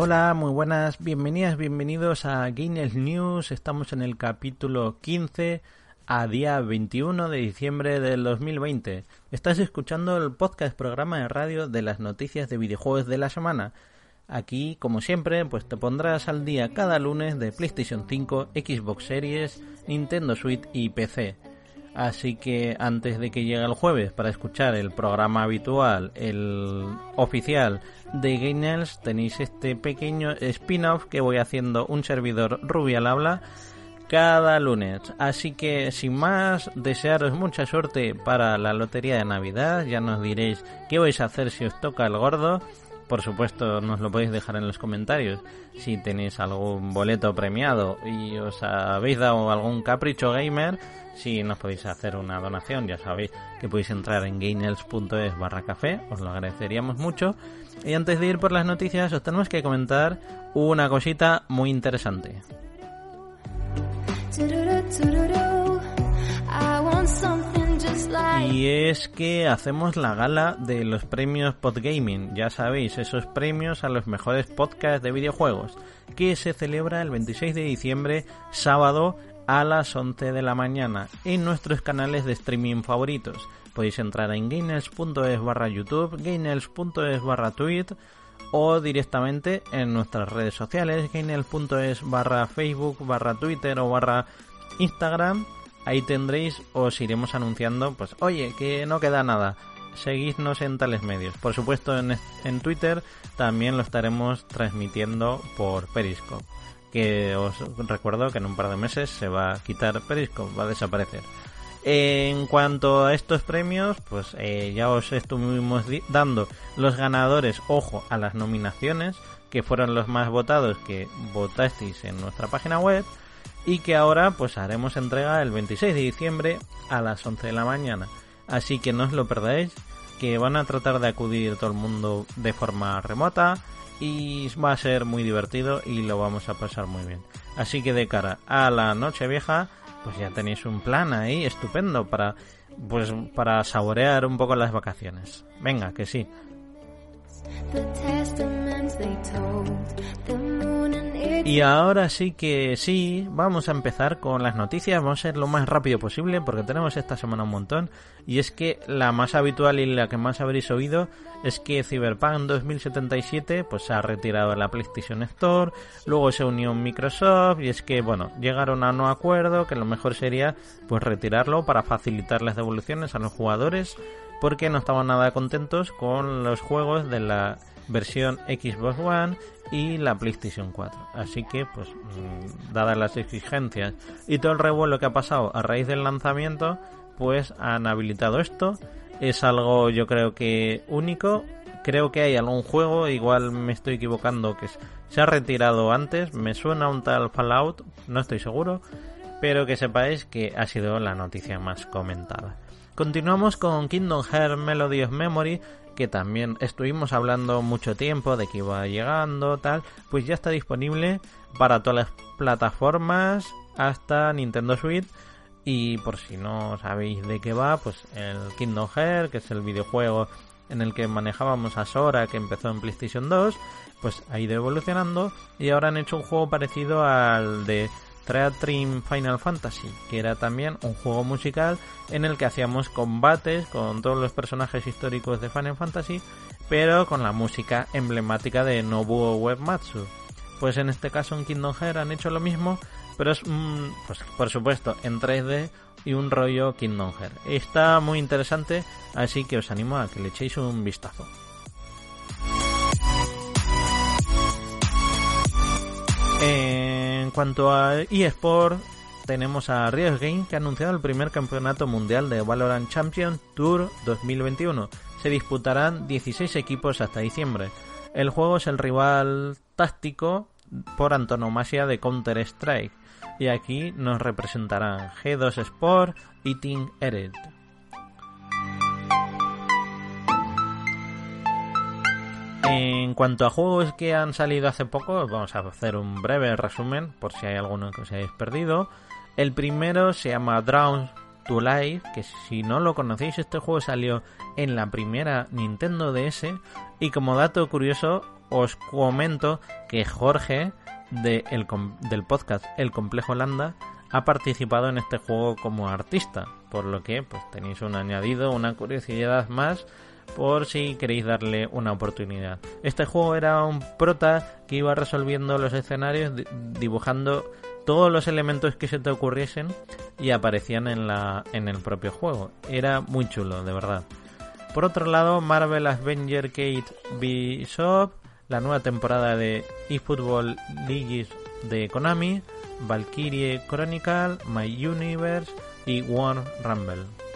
Hola, muy buenas, bienvenidas, bienvenidos a Gainers News. Estamos en el capítulo 15 a día 21 de diciembre del 2020. Estás escuchando el podcast programa de radio de las noticias de videojuegos de la semana. Aquí, como siempre, pues te pondrás al día cada lunes de PlayStation 5, Xbox Series, Nintendo Switch y PC. Así que antes de que llegue el jueves para escuchar el programa habitual, el oficial de Gainers, tenéis este pequeño spin-off que voy haciendo un servidor Rubial habla cada lunes. Así que sin más, desearos mucha suerte para la lotería de Navidad. Ya nos diréis qué vais a hacer si os toca el gordo. Por supuesto, nos lo podéis dejar en los comentarios si tenéis algún boleto premiado y os habéis dado algún capricho gamer. Si nos podéis hacer una donación, ya sabéis que podéis entrar en gainels.es barra café, os lo agradeceríamos mucho. Y antes de ir por las noticias, os tenemos que comentar una cosita muy interesante. Y es que hacemos la gala de los premios Podgaming, ya sabéis, esos premios a los mejores podcasts de videojuegos, que se celebra el 26 de diciembre, sábado, a las 11 de la mañana, en nuestros canales de streaming favoritos. Podéis entrar en gainers.es barra YouTube, gainers.es barra tweet o directamente en nuestras redes sociales, gainers.es barra Facebook, barra Twitter o barra Instagram Ahí tendréis, os iremos anunciando, pues, oye, que no queda nada. Seguidnos en tales medios. Por supuesto, en, Twitter también lo estaremos transmitiendo por Periscope. Que os recuerdo que en un par de meses se va a quitar Periscope, va a desaparecer. En cuanto a estos premios, pues eh, ya os estuvimos dando los ganadores, ojo, a las nominaciones, que fueron los más votados que votasteis en nuestra página web y que ahora pues haremos entrega el 26 de diciembre a las 11 de la mañana. Así que no os lo perdáis, que van a tratar de acudir todo el mundo de forma remota y va a ser muy divertido y lo vamos a pasar muy bien. Así que de cara a la noche vieja, pues ya tenéis un plan ahí estupendo para pues para saborear un poco las vacaciones. Venga, que sí. Y ahora sí que sí, vamos a empezar con las noticias, vamos a ser lo más rápido posible porque tenemos esta semana un montón. Y es que la más habitual y la que más habréis oído es que Cyberpunk 2077 pues se ha retirado de la PlayStation Store, luego se unió Microsoft y es que bueno, llegaron a un acuerdo que lo mejor sería pues retirarlo para facilitar las devoluciones a los jugadores porque no estaban nada contentos con los juegos de la versión Xbox One y la PlayStation 4. Así que, pues, mm, dadas las exigencias y todo el revuelo que ha pasado a raíz del lanzamiento, pues han habilitado esto. Es algo, yo creo que único. Creo que hay algún juego, igual me estoy equivocando, que se ha retirado antes. Me suena un tal Fallout, no estoy seguro. Pero que sepáis que ha sido la noticia más comentada. Continuamos con Kingdom Hearts Melody of Memory, que también estuvimos hablando mucho tiempo de que iba llegando, tal, pues ya está disponible para todas las plataformas hasta Nintendo Switch. Y por si no sabéis de qué va, pues el Kingdom Hearts, que es el videojuego en el que manejábamos a Sora, que empezó en PlayStation 2, pues ha ido evolucionando y ahora han hecho un juego parecido al de Dream Final Fantasy, que era también un juego musical en el que hacíamos combates con todos los personajes históricos de Final Fantasy, pero con la música emblemática de Nobuo Uematsu. Pues en este caso en Kingdom Hearts han hecho lo mismo, pero es, pues, por supuesto, en 3D y un rollo Kingdom Hearts. Está muy interesante, así que os animo a que le echéis un vistazo. Eh, en cuanto a eSport, tenemos a Riot Games que ha anunciado el primer campeonato mundial de Valorant Champion Tour 2021. Se disputarán 16 equipos hasta diciembre. El juego es el rival táctico por antonomasia de Counter-Strike. Y aquí nos representarán G2 Sport y Team. En cuanto a juegos que han salido hace poco, vamos a hacer un breve resumen por si hay alguno que os hayáis perdido. El primero se llama Drown to Life, que si no lo conocéis, este juego salió en la primera Nintendo DS. Y como dato curioso, os comento que Jorge de el, del podcast El Complejo Landa ha participado en este juego como artista, por lo que pues tenéis un añadido, una curiosidad más por si queréis darle una oportunidad. Este juego era un prota que iba resolviendo los escenarios dibujando todos los elementos que se te ocurriesen y aparecían en la en el propio juego. Era muy chulo, de verdad. Por otro lado, Marvel Avenger Kate Bishop, la nueva temporada de eFootball League de Konami, Valkyrie Chronicle, My Universe y War Rumble.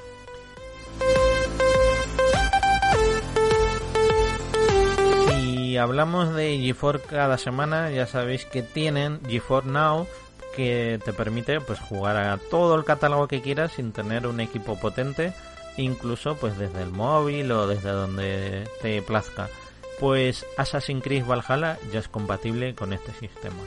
Si hablamos de GeForce cada semana, ya sabéis que tienen GeForce Now que te permite pues jugar a todo el catálogo que quieras sin tener un equipo potente, incluso pues desde el móvil o desde donde te plazca. Pues Assassin's Creed Valhalla ya es compatible con este sistema.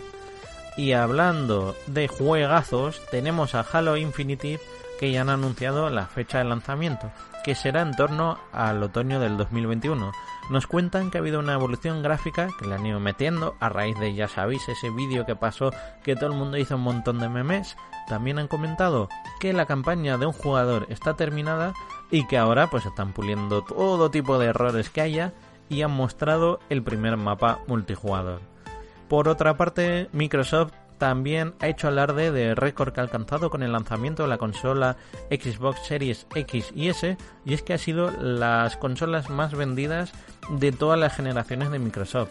Y hablando de juegazos, tenemos a Halo Infinite que ya han anunciado la fecha de lanzamiento, que será en torno al otoño del 2021. Nos cuentan que ha habido una evolución gráfica que le han ido metiendo a raíz de, ya sabéis, ese vídeo que pasó que todo el mundo hizo un montón de memes. También han comentado que la campaña de un jugador está terminada y que ahora pues están puliendo todo tipo de errores que haya y han mostrado el primer mapa multijugador. Por otra parte, Microsoft también ha hecho alarde de récord que ha alcanzado con el lanzamiento de la consola Xbox Series X y S, y es que ha sido las consolas más vendidas de todas las generaciones de Microsoft.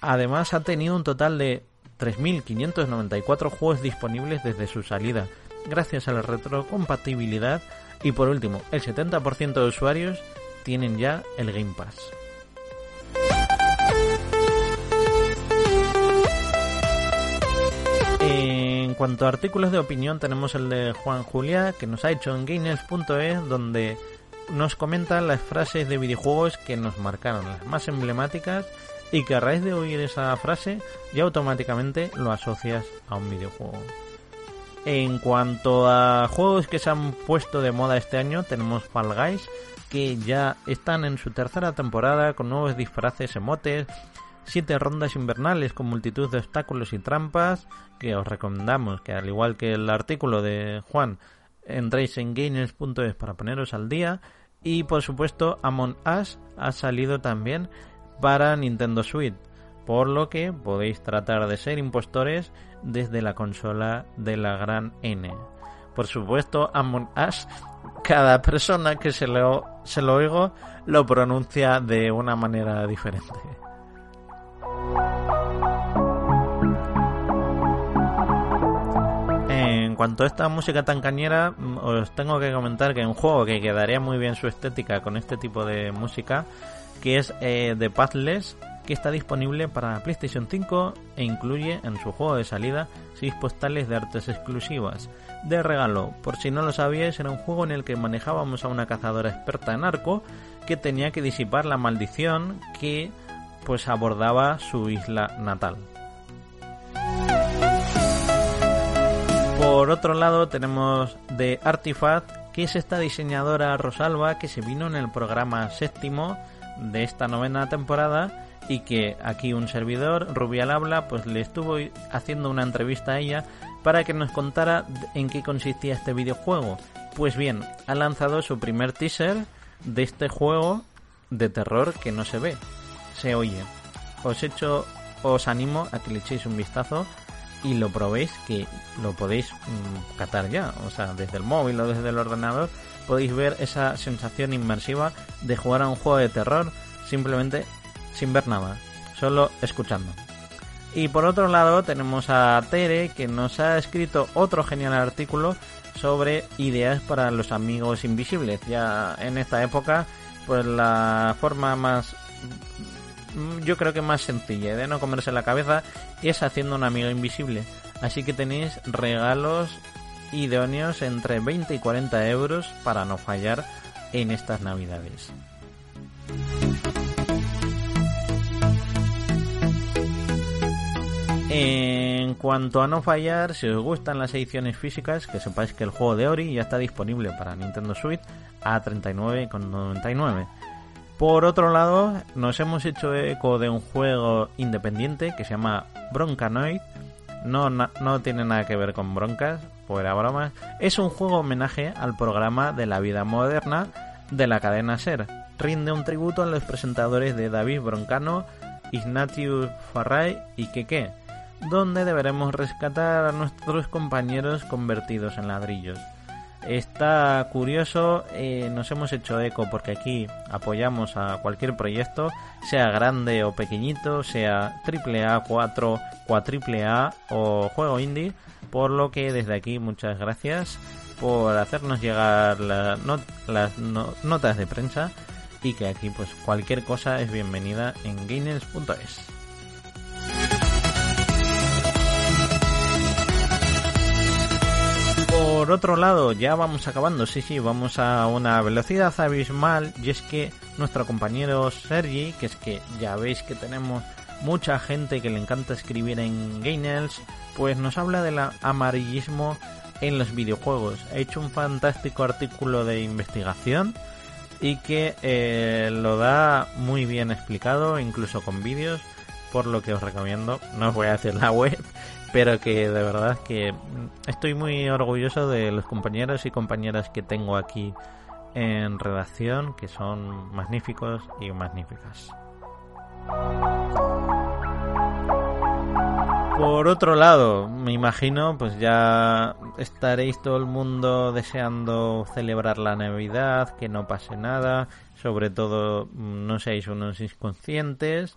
Además ha tenido un total de 3.594 juegos disponibles desde su salida, gracias a la retrocompatibilidad y por último, el 70% de usuarios tienen ya el Game Pass. Cuanto a artículos de opinión, tenemos el de Juan Julia, que nos ha hecho en Gainers.es, donde nos comenta las frases de videojuegos que nos marcaron, las más emblemáticas, y que a raíz de oír esa frase ya automáticamente lo asocias a un videojuego. En cuanto a juegos que se han puesto de moda este año, tenemos Fall Guys, que ya están en su tercera temporada con nuevos disfraces, emotes, siete rondas invernales con multitud de obstáculos y trampas que os recomendamos que al igual que el artículo de Juan entréis en gamers.es para poneros al día y por supuesto Among Us ha salido también para Nintendo Switch por lo que podéis tratar de ser impostores desde la consola de la gran N. Por supuesto, Among Us, cada persona que se lo, se lo oigo lo pronuncia de una manera diferente. En cuanto a esta música tan cañera, mm, os tengo que comentar que un juego que quedaría muy bien su estética con este tipo de música, que es eh, The Pathless, que está disponible para PlayStation 5 e incluye en su juego de salida 6 postales de artes exclusivas. De regalo, por si no lo sabíais, era un juego en el que manejábamos a una cazadora experta en arco que tenía que disipar la maldición que pues abordaba su isla natal. Por otro lado tenemos de Artifact, que es esta diseñadora Rosalba que se vino en el programa séptimo de esta novena temporada y que aquí un servidor, Rubial Habla, pues le estuvo haciendo una entrevista a ella para que nos contara en qué consistía este videojuego. Pues bien, ha lanzado su primer teaser de este juego de terror que no se ve, se oye. Os hecho, os animo a que le echéis un vistazo y lo probéis que lo podéis mm, catar ya, o sea, desde el móvil o desde el ordenador podéis ver esa sensación inmersiva de jugar a un juego de terror simplemente sin ver nada, solo escuchando. Y por otro lado tenemos a Tere que nos ha escrito otro genial artículo sobre ideas para los amigos invisibles. Ya en esta época, pues la forma más yo creo que más sencilla de no comerse la cabeza es haciendo un amigo invisible. Así que tenéis regalos idóneos entre 20 y 40 euros para no fallar en estas navidades. En En cuanto a no fallar, si os gustan las ediciones físicas, que sepáis que el juego de Ori ya está disponible para Nintendo Switch a 39,99. Por otro lado, nos hemos hecho eco de un juego independiente que se llama Broncanoid. No, no tiene nada que ver con broncas, fuera bromas. Es un juego homenaje al programa de la vida moderna de la cadena Ser. Rinde un tributo a los presentadores de David Broncano, Ignatius Farray y Keke, donde deberemos rescatar a nuestros compañeros convertidos en ladrillos. Está curioso, eh, nos hemos hecho eco porque aquí apoyamos a cualquier proyecto, sea grande o pequeñito, sea AAA, 4, A o juego indie, por lo que desde aquí muchas gracias por hacernos llegar las notas de prensa y que aquí pues cualquier cosa es bienvenida en gainers.es. Por otro lado, ya vamos acabando, sí, sí, vamos a una velocidad abismal y es que nuestro compañero Sergi, que es que ya veis que tenemos mucha gente que le encanta escribir en Gainers, pues nos habla del amarillismo en los videojuegos. Ha hecho un fantástico artículo de investigación y que eh, lo da muy bien explicado, incluso con vídeos, por lo que os recomiendo. No os voy a decir la web, pero que de verdad que estoy muy orgulloso de los compañeros y compañeras que tengo aquí en redacción, que son magníficos y magníficas. Por otro lado, me imagino, pues ya estaréis todo el mundo deseando celebrar la Navidad, que no pase nada, sobre todo no seáis unos inconscientes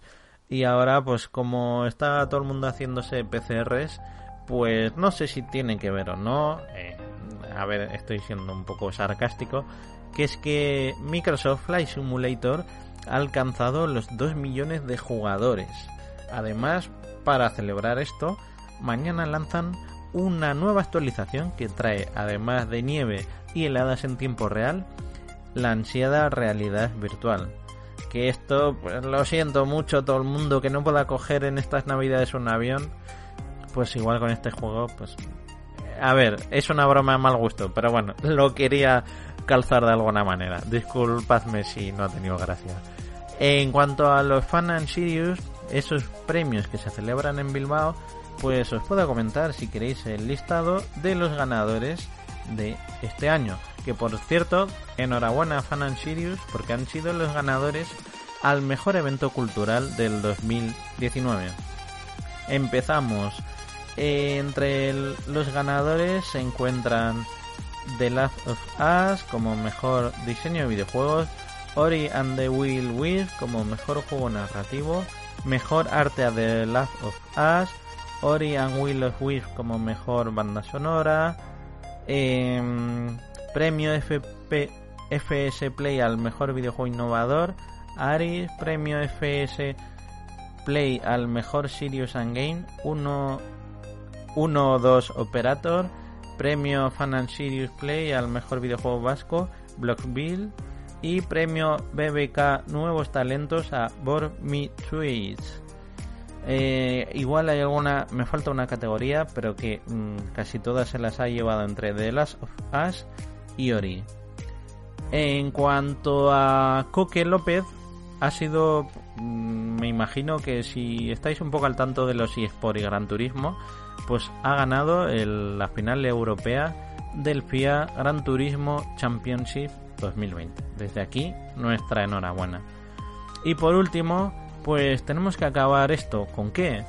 y ahora, pues como está todo el mundo haciéndose PCRs, pues no sé si tiene que ver o no. Eh, a ver, estoy siendo un poco sarcástico. Que es que Microsoft Flight Simulator ha alcanzado los 2 millones de jugadores. Además, para celebrar esto, mañana lanzan una nueva actualización que trae, además de nieve y heladas en tiempo real, la ansiada realidad virtual que esto, pues lo siento mucho, todo el mundo que no pueda coger en estas navidades un avión, pues igual con este juego, pues... A ver, es una broma de mal gusto, pero bueno, lo quería calzar de alguna manera. Disculpadme si no ha tenido gracia. En cuanto a los Fan and Sirius, esos premios que se celebran en Bilbao, pues os puedo comentar si queréis el listado de los ganadores de este año. Que por cierto, enhorabuena a Fan and Sirius porque han sido los ganadores al mejor evento cultural del 2019. Empezamos. entre los ganadores se encuentran The Last of Us como mejor diseño de videojuegos, Ori and the Will Wisp como mejor juego narrativo, mejor arte a The Last of Us, Ori and Will of Wisp como mejor banda sonora, Em, premio FP, FS Play al mejor videojuego innovador. Aris, premio FS Play al mejor Sirius and Game. 1 1 2 Operator. Premio Fan and Sirius Play al mejor videojuego vasco. Blockville. Y premio BBK Nuevos Talentos a Bor Me Tweets. Eh, igual hay alguna, me falta una categoría, pero que mm, casi todas se las ha llevado entre The Last of Us y Ori. En cuanto a Coque López, ha sido, mm, me imagino que si estáis un poco al tanto de los eSport y Gran Turismo, pues ha ganado la final europea del FIA Gran Turismo Championship 2020. Desde aquí, nuestra enhorabuena. Y por último, pues tenemos que acabar esto. ¿Con qué?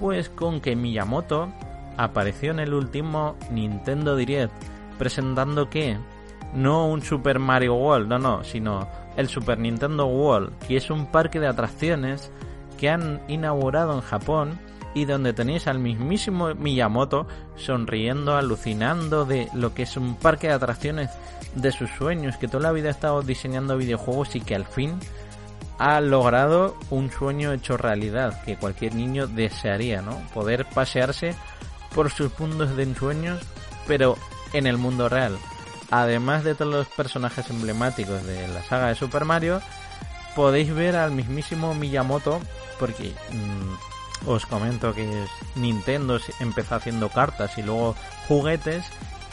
Pues con que Miyamoto apareció en el último Nintendo Direct presentando qué? No un Super Mario World, no, no, sino el Super Nintendo World, que es un parque de atracciones que han inaugurado en Japón y donde tenéis al mismísimo Miyamoto sonriendo, alucinando de lo que es un parque de atracciones de sus sueños, que toda la vida ha estado diseñando videojuegos y que al fin ha logrado un sueño hecho realidad que cualquier niño desearía, ¿no? Poder pasearse por sus mundos de ensueños, pero en el mundo real. Además de todos los personajes emblemáticos de la saga de Super Mario, podéis ver al mismísimo Miyamoto, porque mm, os comento que Nintendo empezó haciendo cartas y luego juguetes,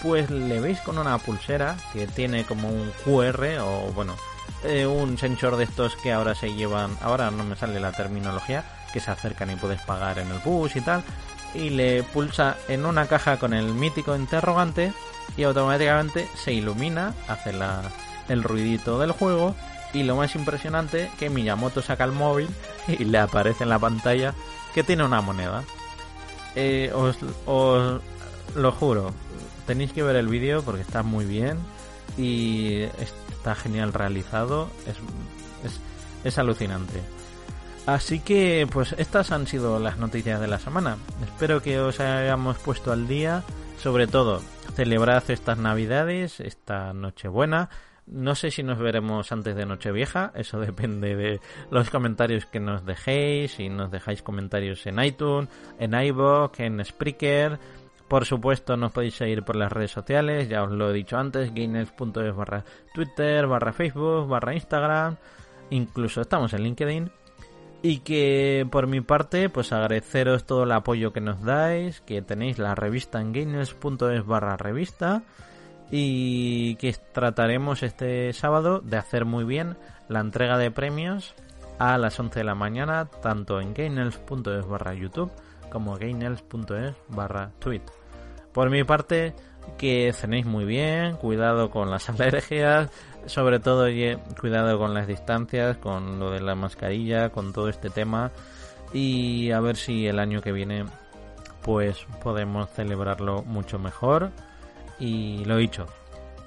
pues le veis con una pulsera que tiene como un QR o bueno, eh, un sensor de estos que ahora se llevan, ahora no me sale la terminología, que se acercan y puedes pagar en el bus y tal, y le pulsa en una caja con el mítico interrogante y automáticamente se ilumina, hace la, el ruidito del juego y lo más impresionante que Miyamoto saca el móvil y le aparece en la pantalla que tiene una moneda. Eh, os, lo juro, tenéis que ver el vídeo porque está muy bien y genial realizado, es, es, es alucinante. Así que pues estas han sido las noticias de la semana. Espero que os hayamos puesto al día. Sobre todo, celebrad estas navidades, esta Nochebuena. No sé si nos veremos antes de Nochevieja, eso depende de los comentarios que nos dejéis, si nos dejáis comentarios en iTunes, en iVoox, en Spreaker. Por supuesto, nos podéis seguir por las redes sociales, ya os lo he dicho antes, gainers.es barra Twitter, barra Facebook, barra Instagram, incluso estamos en LinkedIn. Y que por mi parte, pues agradeceros todo el apoyo que nos dais, que tenéis la revista en gamers.es barra revista y que trataremos este sábado de hacer muy bien la entrega de premios a las 11 de la mañana, tanto en gainels.es barra YouTube como gainels.es barra tweet. Por mi parte, que cenéis muy bien, cuidado con las alergias, sobre todo cuidado con las distancias, con lo de la mascarilla, con todo este tema y a ver si el año que viene pues podemos celebrarlo mucho mejor y lo dicho,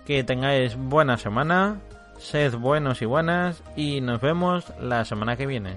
que tengáis buena semana, sed buenos y buenas y nos vemos la semana que viene.